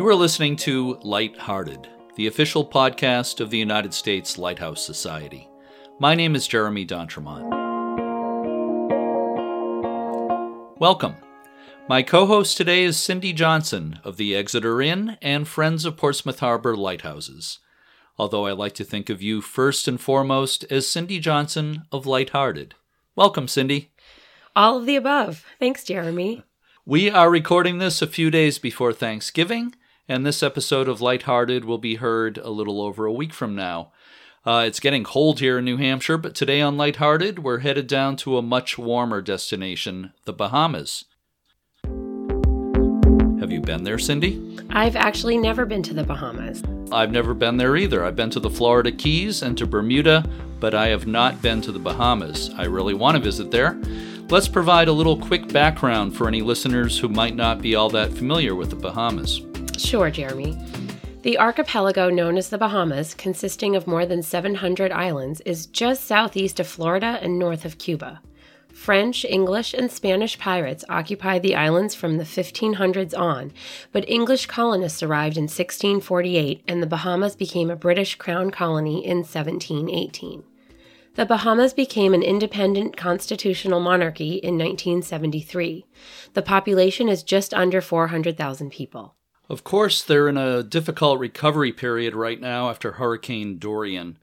You are listening to Lighthearted, the official podcast of the United States Lighthouse Society. My name is Jeremy D'Entremont. Welcome. My co host today is Cindy Johnson of the Exeter Inn and Friends of Portsmouth Harbor Lighthouses. Although I like to think of you first and foremost as Cindy Johnson of Lighthearted. Welcome, Cindy. All of the above. Thanks, Jeremy. We are recording this a few days before Thanksgiving, and this episode of Lighthearted will be heard a little over a week from now. Uh, it's getting cold here in New Hampshire, but today on Lighthearted, we're headed down to a much warmer destination, the Bahamas. Have you been there, Cindy? I've actually never been to the Bahamas. I've never been there either. I've been to the Florida Keys and to Bermuda, but I have not been to the Bahamas. I really want to visit there. Let's provide a little quick background for any listeners who might not be all that familiar with the Bahamas. Sure, Jeremy. The archipelago known as the Bahamas, consisting of more than 700 islands, is just southeast of Florida and north of Cuba. French, English, and Spanish pirates occupied the islands from the 1500s on, but English colonists arrived in 1648 and the Bahamas became a British crown colony in 1718. The Bahamas became an independent constitutional monarchy in 1973. The population is just under 400,000 people. Of course, they're in a difficult recovery period right now after Hurricane Dorian.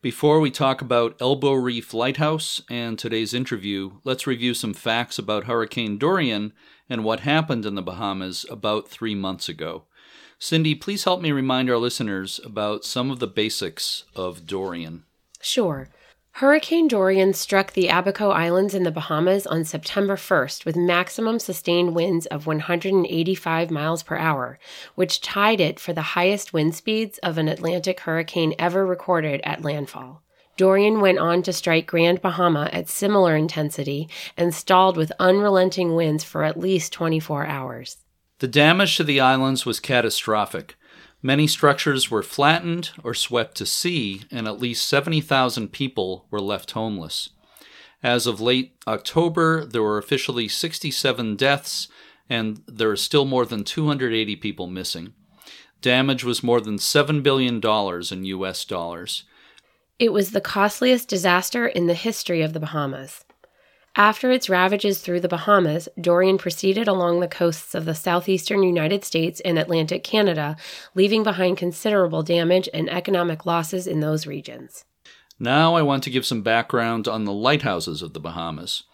Before we talk about Elbow Reef Lighthouse and today's interview, let's review some facts about Hurricane Dorian and what happened in the Bahamas about three months ago. Cindy, please help me remind our listeners about some of the basics of Dorian. Sure. Hurricane Dorian struck the Abaco Islands in the Bahamas on September 1st with maximum sustained winds of 185 miles per hour, which tied it for the highest wind speeds of an Atlantic hurricane ever recorded at landfall. Dorian went on to strike Grand Bahama at similar intensity and stalled with unrelenting winds for at least 24 hours. The damage to the islands was catastrophic. Many structures were flattened or swept to sea, and at least 70,000 people were left homeless. As of late October, there were officially 67 deaths, and there are still more than 280 people missing. Damage was more than $7 billion in U.S. dollars. It was the costliest disaster in the history of the Bahamas. After its ravages through the Bahamas, Dorian proceeded along the coasts of the southeastern United States and Atlantic Canada, leaving behind considerable damage and economic losses in those regions. Now I want to give some background on the lighthouses of the Bahamas.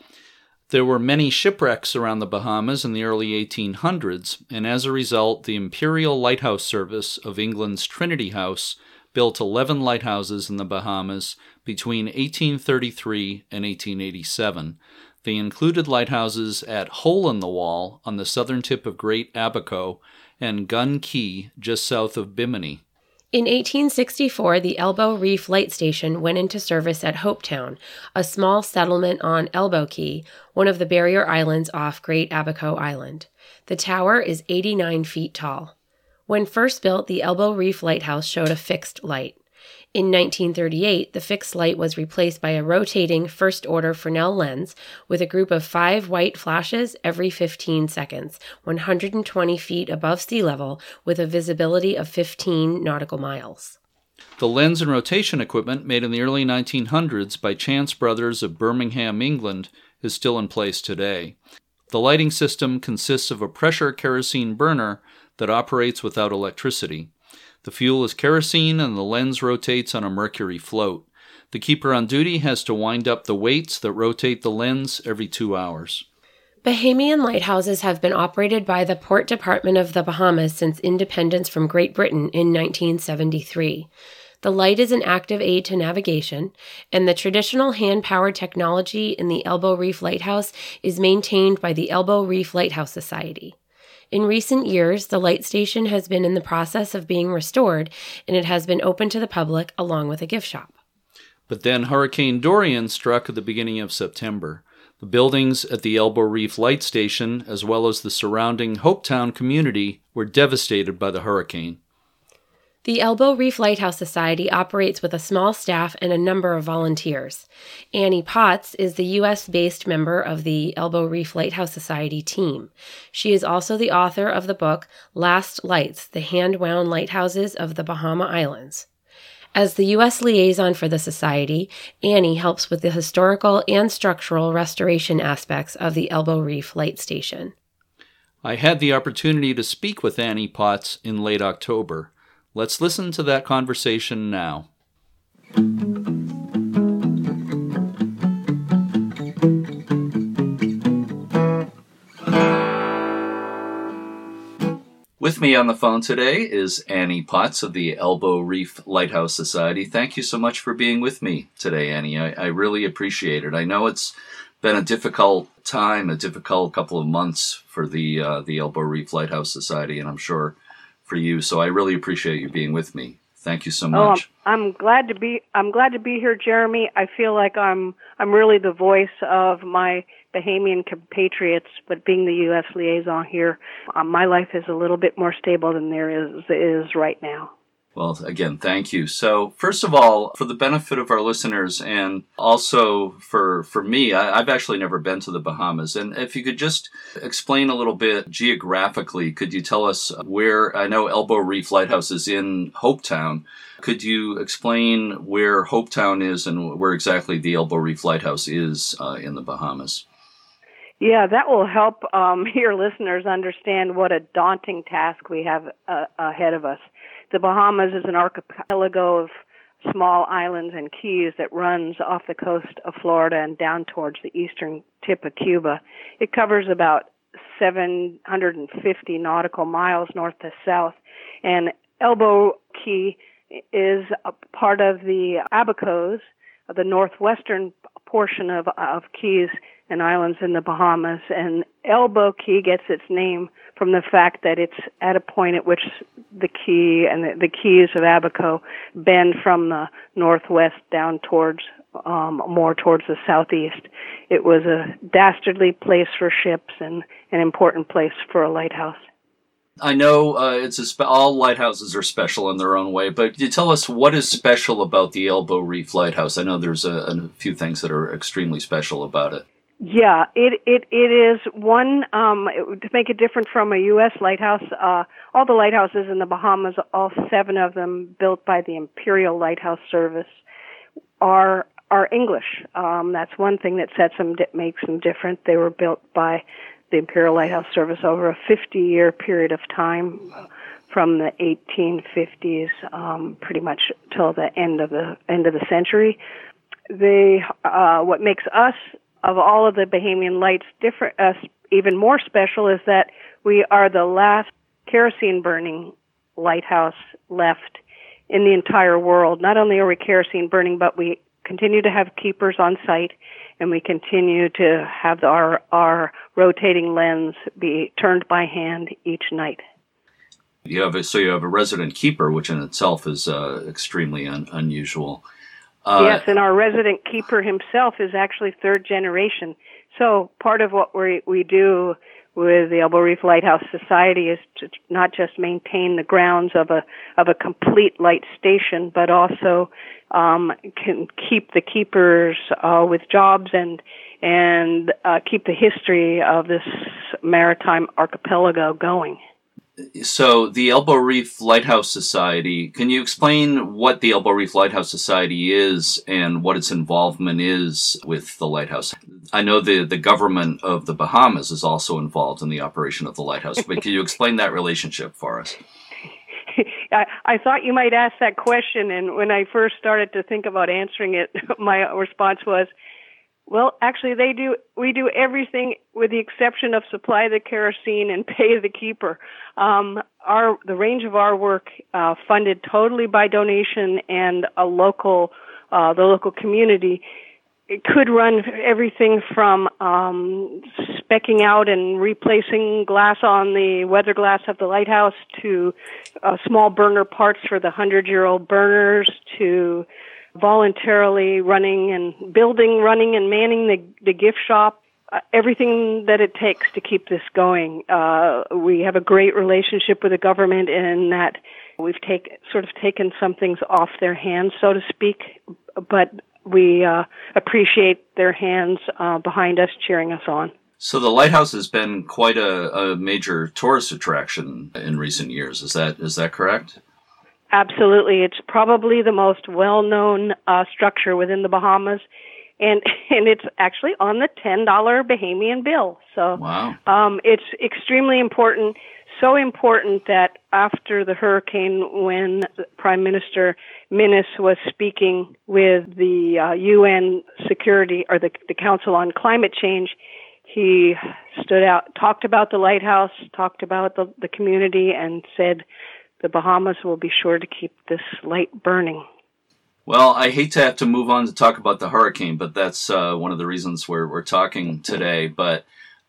There were many shipwrecks around the Bahamas in the early 1800s, and as a result, the Imperial Lighthouse Service of England's Trinity House built 11 lighthouses in the Bahamas between 1833 and 1887. They included lighthouses at Hole in the Wall on the southern tip of Great Abaco and Gun Cay just south of Bimini. In 1864, the Elbow Reef Light Station went into service at Hopetown, a small settlement on Elbow Cay, one of the barrier islands off Great Abaco Island. The tower is 89 feet tall. When first built, the Elbow Reef Lighthouse showed a fixed light. In 1938, the fixed light was replaced by a rotating first order Fresnel lens with a group of five white flashes every 15 seconds, 120 feet above sea level, with a visibility of 15 nautical miles. The lens and rotation equipment made in the early 1900s by Chance Brothers of Birmingham, England, is still in place today. The lighting system consists of a pressure kerosene burner that operates without electricity. The fuel is kerosene and the lens rotates on a mercury float. The keeper on duty has to wind up the weights that rotate the lens every two hours. Bahamian lighthouses have been operated by the Port Department of the Bahamas since independence from Great Britain in 1973. The light is an active aid to navigation, and the traditional hand powered technology in the Elbow Reef Lighthouse is maintained by the Elbow Reef Lighthouse Society. In recent years, the light station has been in the process of being restored and it has been open to the public along with a gift shop. But then Hurricane Dorian struck at the beginning of September. The buildings at the Elbow Reef Light Station, as well as the surrounding Hopetown community, were devastated by the hurricane. The Elbow Reef Lighthouse Society operates with a small staff and a number of volunteers. Annie Potts is the U.S. based member of the Elbow Reef Lighthouse Society team. She is also the author of the book Last Lights The Hand Wound Lighthouses of the Bahama Islands. As the U.S. liaison for the Society, Annie helps with the historical and structural restoration aspects of the Elbow Reef Light Station. I had the opportunity to speak with Annie Potts in late October. Let's listen to that conversation now. With me on the phone today is Annie Potts of the Elbow Reef Lighthouse Society. Thank you so much for being with me today, Annie. I, I really appreciate it. I know it's been a difficult time, a difficult couple of months for the uh, the Elbow Reef Lighthouse Society, and I'm sure for you. So I really appreciate you being with me. Thank you so much. Oh, I'm, I'm glad to be I'm glad to be here, Jeremy. I feel like I'm I'm really the voice of my Bahamian compatriots, but being the U.S. liaison here, um, my life is a little bit more stable than there is is right now. Well, again, thank you. So, first of all, for the benefit of our listeners and also for, for me, I, have actually never been to the Bahamas. And if you could just explain a little bit geographically, could you tell us where, I know Elbow Reef Lighthouse is in Hopetown. Could you explain where Hopetown is and where exactly the Elbow Reef Lighthouse is uh, in the Bahamas? Yeah, that will help um, your listeners understand what a daunting task we have uh, ahead of us. The Bahamas is an archipelago of small islands and keys that runs off the coast of Florida and down towards the eastern tip of Cuba. It covers about 750 nautical miles north to south, and Elbow Cay is a part of the Abacos, the northwestern portion of, of Keys and islands in the Bahamas. And Elbow Cay gets its name from the fact that it's at a point at which the key and the, the keys of Abaco bend from the northwest down towards um, more towards the southeast. It was a dastardly place for ships and an important place for a lighthouse. I know uh, it's spe- all lighthouses are special in their own way, but you tell us what is special about the Elbow Reef Lighthouse? I know there's a, a few things that are extremely special about it. Yeah, it it it is one um, it, to make it different from a U.S. lighthouse. Uh, all the lighthouses in the Bahamas, all seven of them built by the Imperial Lighthouse Service, are are English. Um, that's one thing that sets them makes them different. They were built by the Imperial Lighthouse Service over a 50-year period of time, from the 1850s, um, pretty much till the end of the end of the century. They uh, what makes us of all of the Bahamian lights, different, uh, even more special is that we are the last kerosene burning lighthouse left in the entire world. Not only are we kerosene burning, but we continue to have keepers on site and we continue to have our, our rotating lens be turned by hand each night. You have a, so you have a resident keeper, which in itself is uh, extremely un- unusual. Uh, yes, and our resident keeper himself is actually third generation. So part of what we we do with the Elbow Reef Lighthouse Society is to not just maintain the grounds of a of a complete light station, but also um, can keep the keepers uh, with jobs and and uh, keep the history of this maritime archipelago going so the Elbow Reef Lighthouse Society, can you explain what the Elbow Reef Lighthouse Society is and what its involvement is with the lighthouse? I know the, the government of the Bahamas is also involved in the operation of the lighthouse, but can you explain that relationship for us? I, thought you might ask that question, and when I first started to think about answering it, my response was, well, actually, they do. We do everything with the exception of supply the kerosene and pay the keeper. Um, our the range of our work uh, funded totally by donation and a local, uh, the local community. It could run everything from um, specking out and replacing glass on the weather glass of the lighthouse to uh, small burner parts for the hundred-year-old burners to voluntarily running and building, running and manning the, the gift shop, uh, everything that it takes to keep this going. Uh, we have a great relationship with the government in that We've take, sort of taken some things off their hands, so to speak, but we uh, appreciate their hands uh, behind us, cheering us on. So the lighthouse has been quite a, a, major tourist attraction in recent years. Is that is that correct? Absolutely, it's probably the most well-known uh, structure within the Bahamas, and and it's actually on the ten dollar Bahamian bill. So wow. um, it's extremely important. So important that after the hurricane, when Prime Minister Minnis was speaking with the uh, UN Security or the, the Council on Climate Change, he stood out, talked about the lighthouse, talked about the, the community, and said the Bahamas will be sure to keep this light burning. Well, I hate to have to move on to talk about the hurricane, but that's uh, one of the reasons we're, we're talking today. But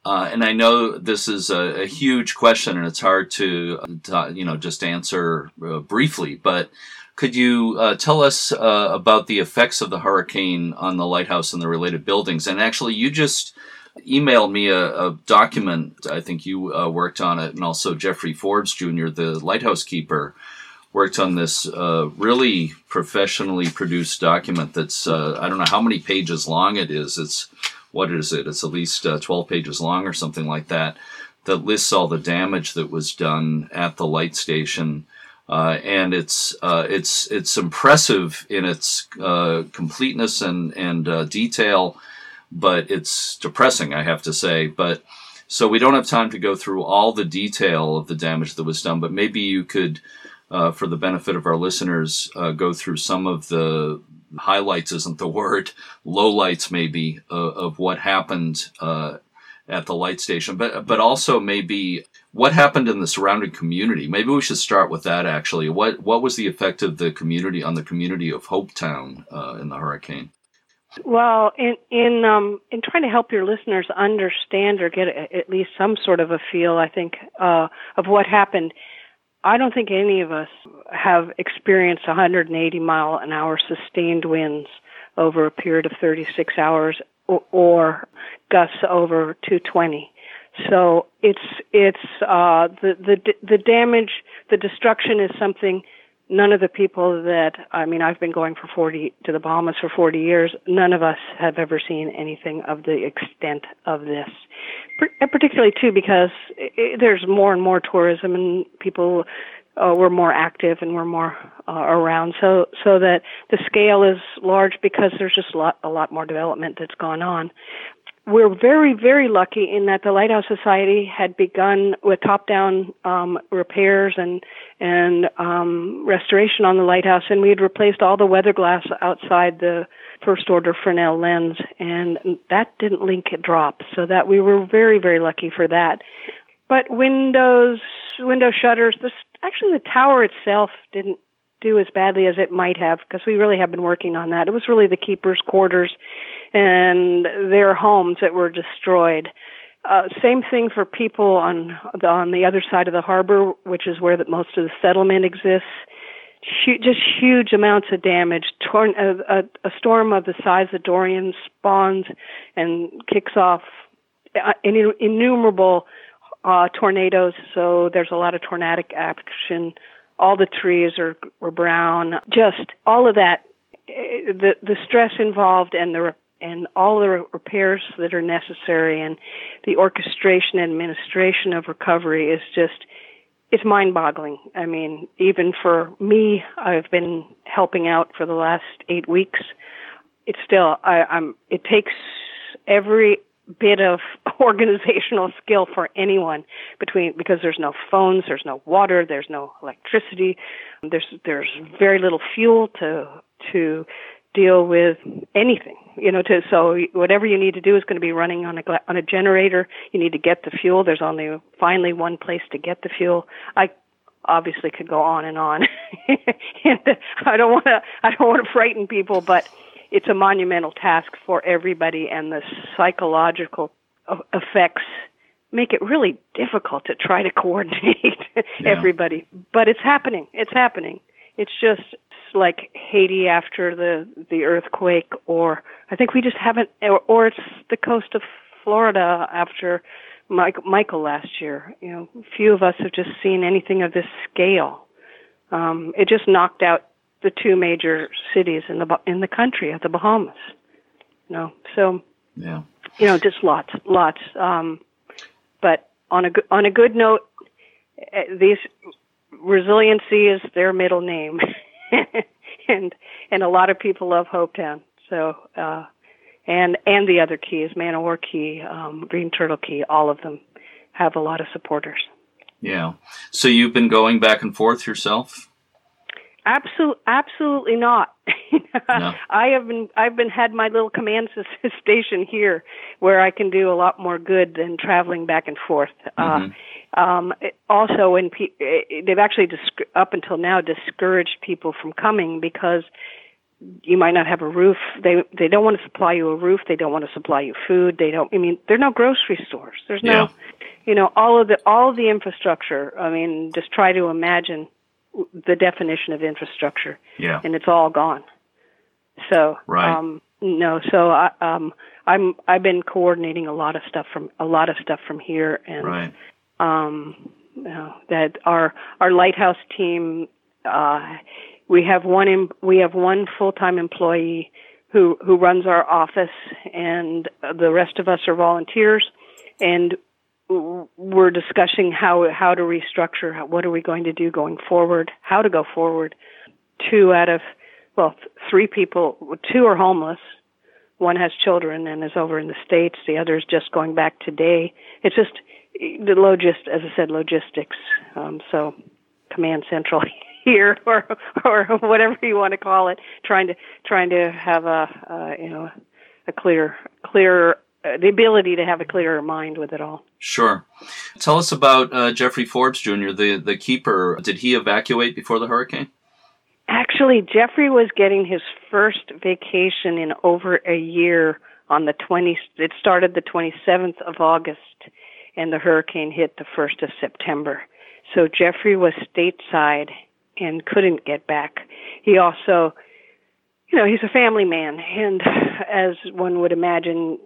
uh, and I know this is a, a, huge question, and it's hard to, uh, you know, just answer uh, briefly. But could you uh, tell us uh, about the effects of the hurricane on the lighthouse and the related buildings? And actually, you just emailed me a, a document. I think you uh, worked on it, and also Jeffrey Forbes Jr., the lighthouse keeper, worked on this uh, really professionally produced document. That's uh, I don't know how many pages long it is. It's what is it? It's at least uh, twelve pages long or something like that. That lists all the damage that was done at the light station. Uh, and it's uh, it's it's impressive in its uh, completeness and and uh, detail, but it's depressing, I have to say. But so we don't have time to go through all the detail of the damage that was done, but maybe you could, uh, for the benefit of our listeners, uh, go through some of the highlights isn't the word, lowlights maybe of what happened at the light station, but but also maybe what happened in the surrounding community. Maybe we should start with that actually. What what was the effect of the community on the community of Hopetown uh, in the hurricane? Well, in in um, in trying to help your listeners understand or get a, at least some sort of a feel, I think uh, of what happened. I don't think any of us have experienced 180 mile an hour sustained winds over a period of 36 hours, or, or gusts over 220. So it's it's uh, the the the damage, the destruction is something none of the people that I mean I've been going for 40 to the Bahamas for 40 years none of us have ever seen anything of the extent of this. Particularly too because it, there's more and more tourism and people uh, were more active and were more uh, around. So so that the scale is large because there's just a lot a lot more development that's gone on we're very, very lucky in that the Lighthouse Society had begun with top-down um, repairs and and um, restoration on the lighthouse, and we had replaced all the weather glass outside the first order Fresnel lens, and that didn't link a drop, so that we were very, very lucky for that. But windows, window shutters, this actually the tower itself didn't do as badly as it might have because we really have been working on that. It was really the keepers' quarters and their homes that were destroyed. Uh, same thing for people on the, on the other side of the harbor, which is where the, most of the settlement exists. Huge, just huge amounts of damage. Torn, a, a, a storm of the size of Dorian spawns and kicks off uh, innumerable uh, tornadoes. So there's a lot of tornadic action. All the trees are were brown. Just all of that, eh, the the stress involved and the and all the repairs that are necessary and the orchestration and administration of recovery is just it's mind boggling. I mean, even for me, I've been helping out for the last eight weeks. It's still I, I'm it takes every bit of organizational skill for anyone between because there's no phones, there's no water, there's no electricity, there's there's very little fuel to to deal with anything you know to so whatever you need to do is going to be running on a on a generator. You need to get the fuel. There's only finally one place to get the fuel. I obviously could go on and on. And i don't want to i don't want to frighten people but it's a monumental task for everybody and the psychological effects make it really difficult to try to coordinate yeah. everybody. But it's happening. It's happening. It's just like Haiti after the the earthquake, or I think we just haven't, or, or it's the coast of Florida after Mike, Michael last year. You know, few of us have just seen anything of this scale. Um, it just knocked out the two major cities in the in the country of the Bahamas. You know, so yeah, you know, just lots, lots. Um, but on a on a good note, eh, these resiliency is their middle name, and and a lot of people love Hopetown. So uh, and and the other keys, War Key, um, Green Turtle Cay, all of them have a lot of supporters. Yeah. So you've been going back and forth yourself? Absolutely, absolutely not. no. I have been, I've been had my little command station here, where I can do a lot more good than traveling back and forth. Mm-hmm. Uh, um, also, when pe- eh, they've actually disc- up until now discouraged people from coming because you might not have a roof. They they don't want to supply you a roof. They don't want to supply you food. They don't. I mean, there are no grocery stores. There's no, yeah. you know, all of the all of the infrastructure. I mean, just try to imagine the definition of infrastructure. Yeah. And it's all gone. So, right. um, no, so I, um, I'm, I've been coordinating a lot of stuff from, a lot of stuff from here and, right. um, you know, that our, our lighthouse team, uh, we have one, in, we have one full-time employee who, who runs our office and the rest of us are volunteers and we're discussing how how to restructure. How, what are we going to do going forward? How to go forward? Two out of well, three people. Two are homeless. One has children and is over in the states. The other is just going back today. It's just the logist, as I said, logistics. Um, so, command central here, or or whatever you want to call it, trying to trying to have a uh, you know a clear clear uh, the ability to have a clearer mind with it all. Sure. Tell us about uh, Jeffrey Forbes Jr., the, the keeper. Did he evacuate before the hurricane? Actually, Jeffrey was getting his first vacation in over a year on the 20, it started the 27th of August and the hurricane hit the 1st of September. So Jeffrey was stateside and couldn't get back. He also, you know, he's a family man and as one would imagine,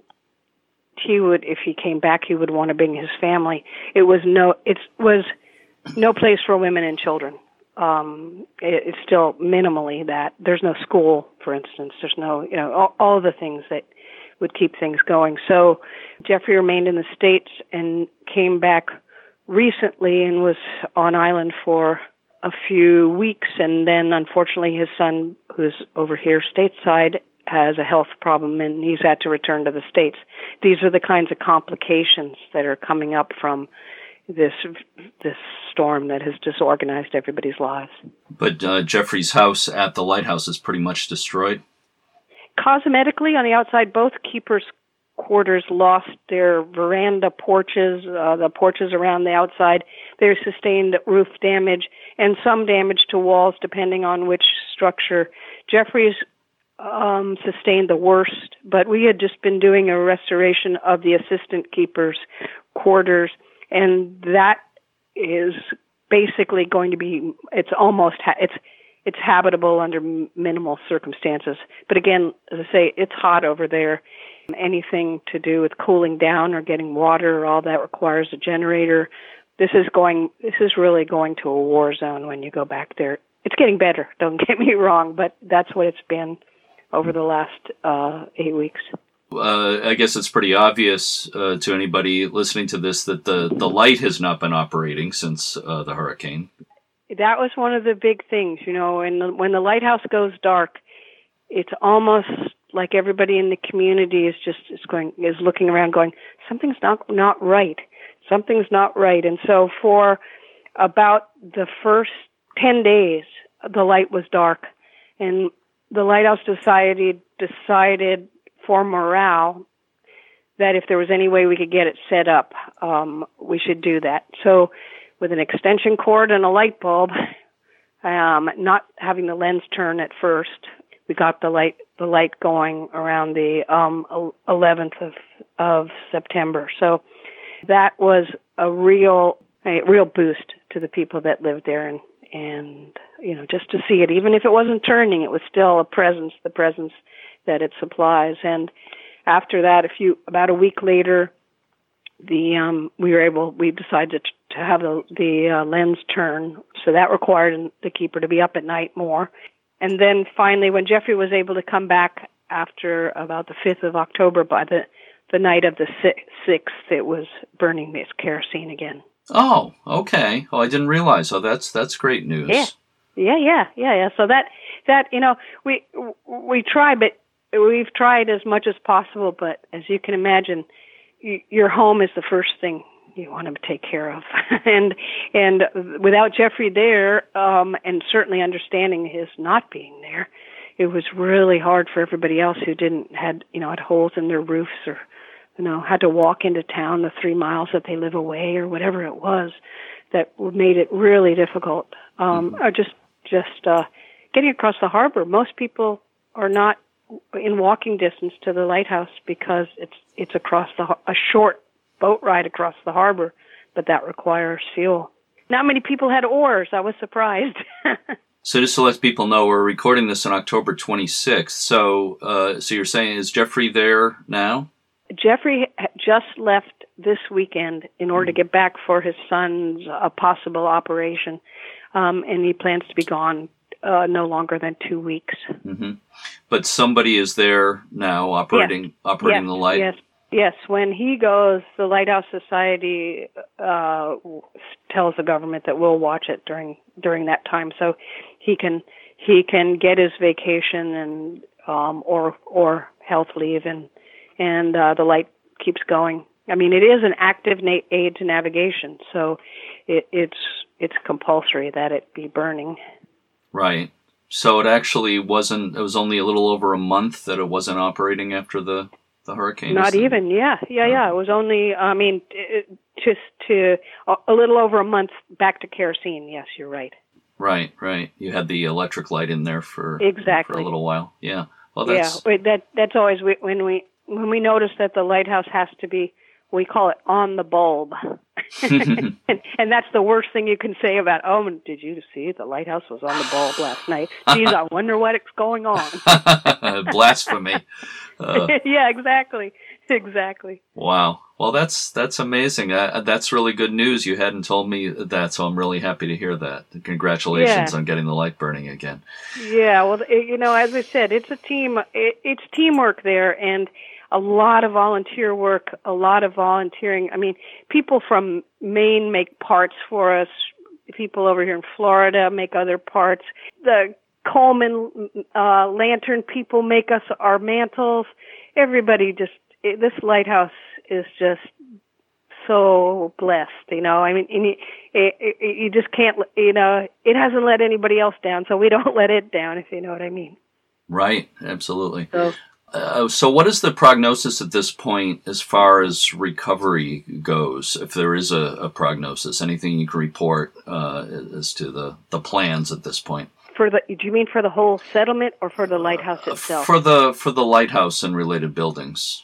he would if he came back he would want to bring his family. It was no it was no place for women and children. Um it, it's still minimally that. There's no school for instance. There's no you know all, all the things that would keep things going. So jeffrey remained in the states and came back recently and was on island for a few weeks. And then unfortunately his son who's over here stateside has a health problem and he's had to return to the states. These are the kinds of complications that are coming up from this this storm that has disorganized everybody's lives. But uh, Jeffrey's house at the lighthouse is pretty much destroyed. Cosmetically, on the outside, both keepers' quarters lost their veranda porches, uh, the porches around the outside. They sustained roof damage and some damage to walls, depending on which structure. Jeffrey's um, sustained the worst, but we had just been doing a restoration of the assistant keepers' quarters, and that is basically going to be it's almost ha- it's it's habitable under minimal circumstances. But again, as I say, it's hot over there. Anything to do with cooling down or getting water, all that requires a generator. This is going. This is really going to a war zone when you go back there. It's getting better. Don't get me wrong, but that's what it's been over the last uh, eight weeks. Uh, I guess it's pretty obvious uh, to anybody listening to this that the, the light has not been operating since uh, the hurricane. That was one of the big things, you know. When when the lighthouse goes dark, it's almost like everybody in the community is just is going is looking around, going, something's not not right, something's not right. And so for about the first ten days, the light was dark, and the Lighthouse Society decided for morale that if there was any way we could get it set up, um, we should do that. So, with an extension cord and a light bulb, um, not having the lens turn at first, we got the light the light going around the um, 11th of of September. So that was a real a real boost to the people that lived there and and you know just to see it even if it wasn't turning it was still a presence the presence that it supplies and after that a few about a week later the um we were able we decided to to have the the uh, lens turn, so that required the keeper to be up at night more. And then finally, when Jeffrey was able to come back after about the fifth of October, by the the night of the sixth, it was burning this kerosene again. Oh, okay. Oh, I didn't realize. Oh, that's that's great news. Yeah, yeah, yeah, yeah, yeah. So that that you know we we try, but we've tried as much as possible. But as you can imagine, your home is the first thing you want to take care of, and and without Jeffrey there, um, and certainly understanding his not being there, it was really hard for everybody else who didn't had you know had holes in their roofs or you know had to walk into town the three miles that they live away or whatever it was that made it really difficult. Um, mm-hmm. Or just just uh, getting across the harbor. Most people are not in walking distance to the lighthouse because it's it's across the a short boat ride across the harbor, but that requires fuel. Not many people had oars. I was surprised. so just to let people know, we're recording this on October 26th. So, uh, so you're saying is Jeffrey there now? Jeffrey just left this weekend in order to get back for his son's uh, possible operation, um, and he plans to be gone uh, no longer than two weeks. Mm-hmm. But somebody is there now operating yes. operating yes. the light. Yes, yes. When he goes, the Lighthouse Society uh, tells the government that we'll watch it during during that time, so he can he can get his vacation and um, or or health leave and and uh, the light keeps going. I mean, it is an active na- aid to navigation, so it, it's it's compulsory that it be burning. Right. So it actually wasn't. It was only a little over a month that it wasn't operating after the the hurricane. Not even. Yeah. Yeah. Yeah. It was only. I mean, just to a little over a month back to kerosene. Yes, you're right. Right. Right. You had the electric light in there for exactly for a little while. Yeah. Well, that's yeah. That that's always when we when we notice that the lighthouse has to be we call it on the bulb. and, and that's the worst thing you can say about, oh, did you see the lighthouse was on the bulb last night? Geez, I wonder what's going on. Blasphemy. Uh, yeah, exactly. Exactly. Wow. Well, that's that's amazing. Uh, that's really good news. You hadn't told me that, so I'm really happy to hear that. Congratulations yeah. on getting the light burning again. Yeah. Well, you know, as I said, it's a team. It, it's teamwork there, and a lot of volunteer work, a lot of volunteering. I mean, people from Maine make parts for us. People over here in Florida make other parts. The Coleman uh, lantern people make us our mantles. Everybody just it, this lighthouse is just so blessed, you know. I mean, you, it, it, you just can't, you know, it hasn't let anybody else down, so we don't let it down, if you know what I mean. Right, absolutely. So, uh, so, what is the prognosis at this point as far as recovery goes? If there is a, a prognosis, anything you can report uh, as to the, the plans at this point? For the, do you mean for the whole settlement or for the lighthouse uh, itself? For the for the lighthouse and related buildings.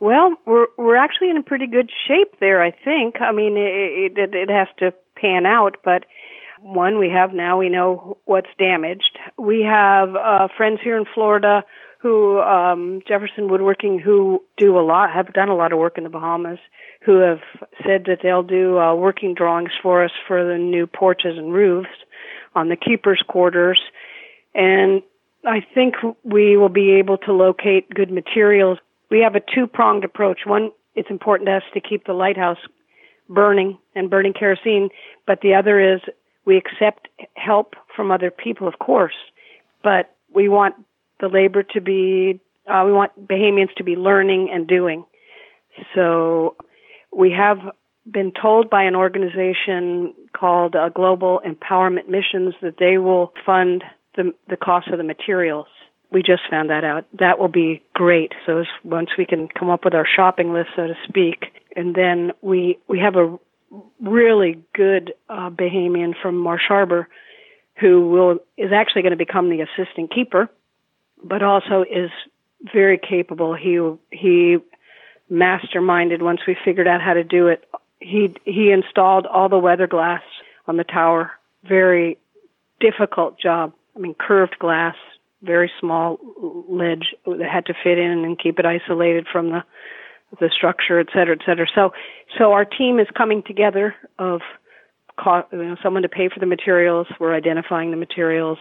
Well, we're we're actually in pretty good shape there. I think. I mean, it it, it has to pan out, but one we have now we know what's damaged. We have uh, friends here in Florida who um, Jefferson Woodworking, who do a lot, have done a lot of work in the Bahamas, who have said that they'll do uh, working drawings for us for the new porches and roofs on the keepers' quarters, and I think we will be able to locate good materials. We have a two-pronged approach. One, it's important to us to keep the lighthouse burning and burning kerosene, but the other is we accept help from other people, of course, but we want the labor to be, uh, we want Bahamians to be learning and doing. So we have been told by an organization called uh, Global Empowerment Missions that they will fund the, the cost of the materials. We just found that out. That will be great. So once we can come up with our shopping list, so to speak, and then we we have a really good uh, Bahamian from Marsh Harbor who will is actually going to become the assistant keeper but also is very capable. He he masterminded once we figured out how to do it. He he installed all the weather glass on the tower. Very difficult job. I mean, curved glass, very small ledge that had to fit in and keep it isolated from the the structure, et cetera, et cetera. So, so our team is coming together of you know, someone to pay for the materials. We're identifying the materials,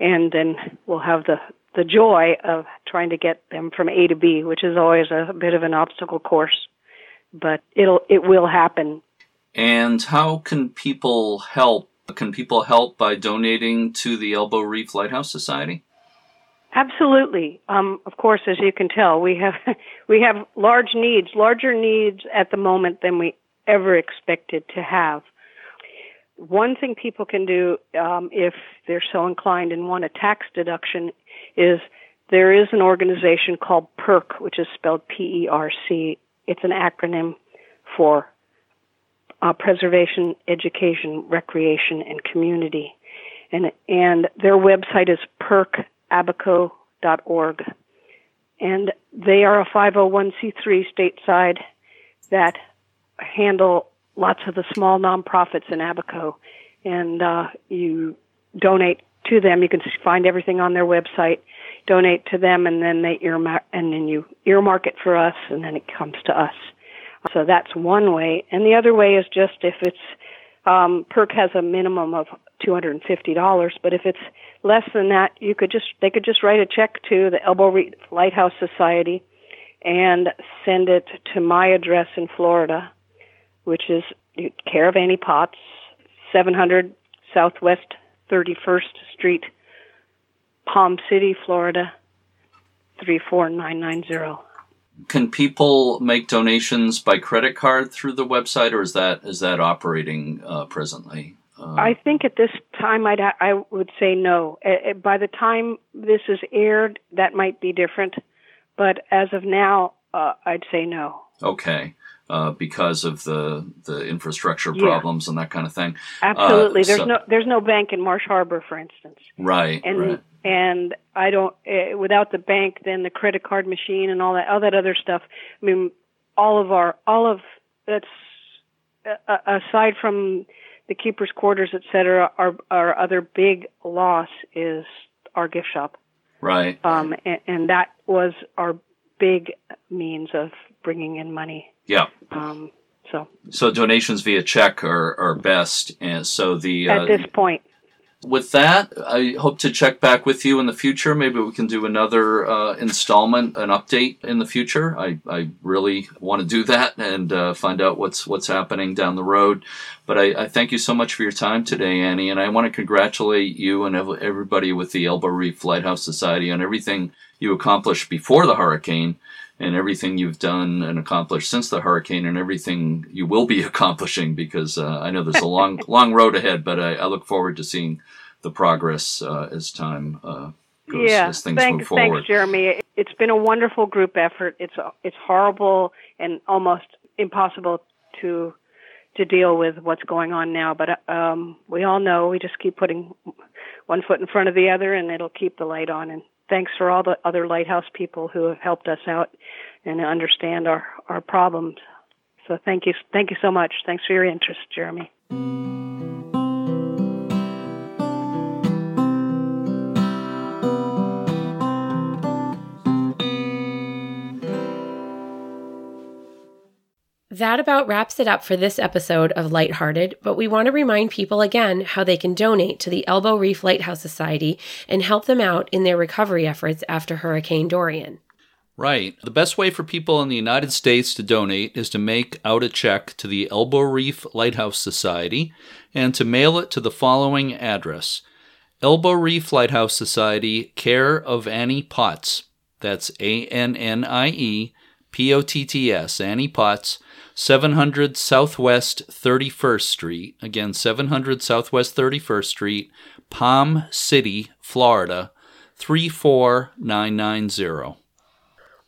and then we'll have the the joy of trying to get them from A to B, which is always a, bit of an obstacle course, but it'll it will happen. And how can people help? Can people help by donating to the Elbow Reef Lighthouse Society? Absolutely. Um, of course, as you can tell, we have we have large needs, larger needs at the moment than we ever expected to have. One thing people can do um, if they're so inclined and want a tax deduction is there is an organization called PERC, which is spelled P-E-R-C. It's an acronym for uh, Preservation, Education, Recreation, and Community, and and their website is percabaco.org, and they are a 501c3 stateside that handle lots of the small nonprofits in Abaco, and uh, you donate to them. You can find everything on their website. Donate to them, and then they earmark, and then you earmark it for us, and then it comes to us. So that's one way. And the other way is just if it's um, PERC has a minimum of two hundred and fifty dollars, but if it's less than that, you could just they could just write a check to the Elbow Reef Lighthouse Society and send it to my address in Florida, which is Annie Potts, 700 Southwest 31st Street, Palm City, Florida, 34990. Can people make donations by credit card through the website, or is that is that operating uh, presently? Uh, I think at this time I'd I would say no. by the time this is aired, that might be different, but as of now, uh, I'd say no. Okay uh, because of the the infrastructure problems yeah. and that kind of thing. Absolutely, uh, there's so, no there's no bank in Marsh Harbor, for instance. Right. And right. and I don't uh, without the bank, then the credit card machine and all that all that other stuff. I mean, all of our all of that's uh, aside from the keepers' quarters, et cetera. Our our other big loss is our gift shop. Right. Um, and, and that was our big means of bringing in money. Yeah. Um, so. So donations via check are, are best, and so the at uh, this point. With that, I hope to check back with you in the future. Maybe we can do another uh, installment, an update in the future. I, I really want to do that and uh, find out what's what's happening down the road. But I, I, thank you so much for your time today, Annie, and I want to congratulate you and everybody with the Elbow Reef Lighthouse Society on everything you accomplished before the hurricane and everything you've done and accomplished since the hurricane and everything you will be accomplishing because uh, I know there's a long, long road ahead, but I, I, look forward to seeing the progress uh, as time uh, goes, yeah, as things thanks, move forward. Thanks, Jeremy. It's been a wonderful group effort. It's, it's horrible and almost impossible to to deal with what's going on now. But um, we all know we just keep putting one foot in front of the other, and it'll keep the light on. And thanks for all the other lighthouse people who have helped us out and understand our our problems. So thank you, thank you so much. Thanks for your interest, Jeremy. That about wraps it up for this episode of Lighthearted, but we want to remind people again how they can donate to the Elbow Reef Lighthouse Society and help them out in their recovery efforts after Hurricane Dorian. Right. The best way for people in the United States to donate is to make out a check to the Elbow Reef Lighthouse Society and to mail it to the following address Elbow Reef Lighthouse Society, care of Annie Potts. That's A N N I E P O T T S, Annie Potts, 700 Southwest 31st Street. Again, 700 Southwest 31st Street, Palm City, Florida, 34990.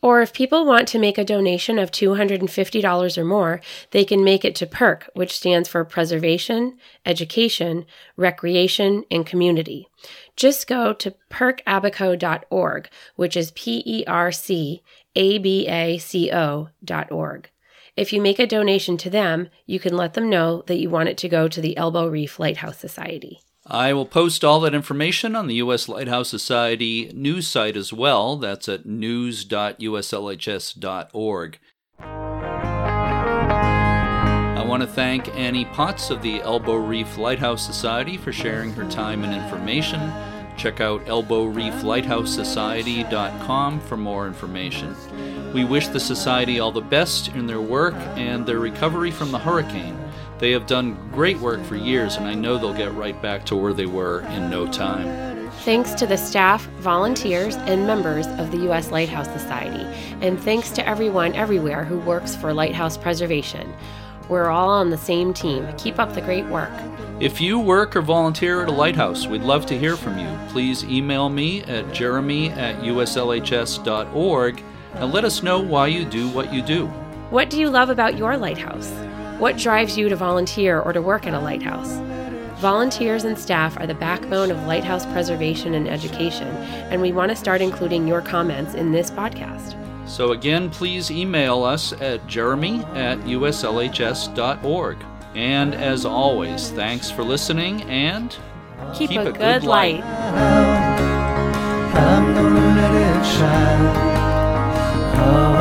Or if people want to make a donation of $250 or more, they can make it to PERC, which stands for Preservation, Education, Recreation, and Community. Just go to percabaco.org, which is P E R C A B A C O.org. If you make a donation to them, you can let them know that you want it to go to the Elbow Reef Lighthouse Society. I will post all that information on the U.S. Lighthouse Society news site as well. That's at news.uslhs.org. I want to thank Annie Potts of the Elbow Reef Lighthouse Society for sharing her time and information. Check out elbowreeflighthousesociety.com for more information. We wish the Society all the best in their work and their recovery from the hurricane. They have done great work for years, and I know they'll get right back to where they were in no time. Thanks to the staff, volunteers, and members of the U.S. Lighthouse Society, and thanks to everyone everywhere who works for lighthouse preservation. We're all on the same team. Keep up the great work. If you work or volunteer at a lighthouse, we'd love to hear from you. Please email me at jeremy at uslhs.org and let us know why you do what you do. What do you love about your lighthouse? What drives you to volunteer or to work at a lighthouse? Volunteers and staff are the backbone of lighthouse preservation and education, and we want to start including your comments in this podcast. So, again, please email us at jeremy at uslhs.org. And as always, thanks for listening and keep, keep a, a, good, good light. I'm gonna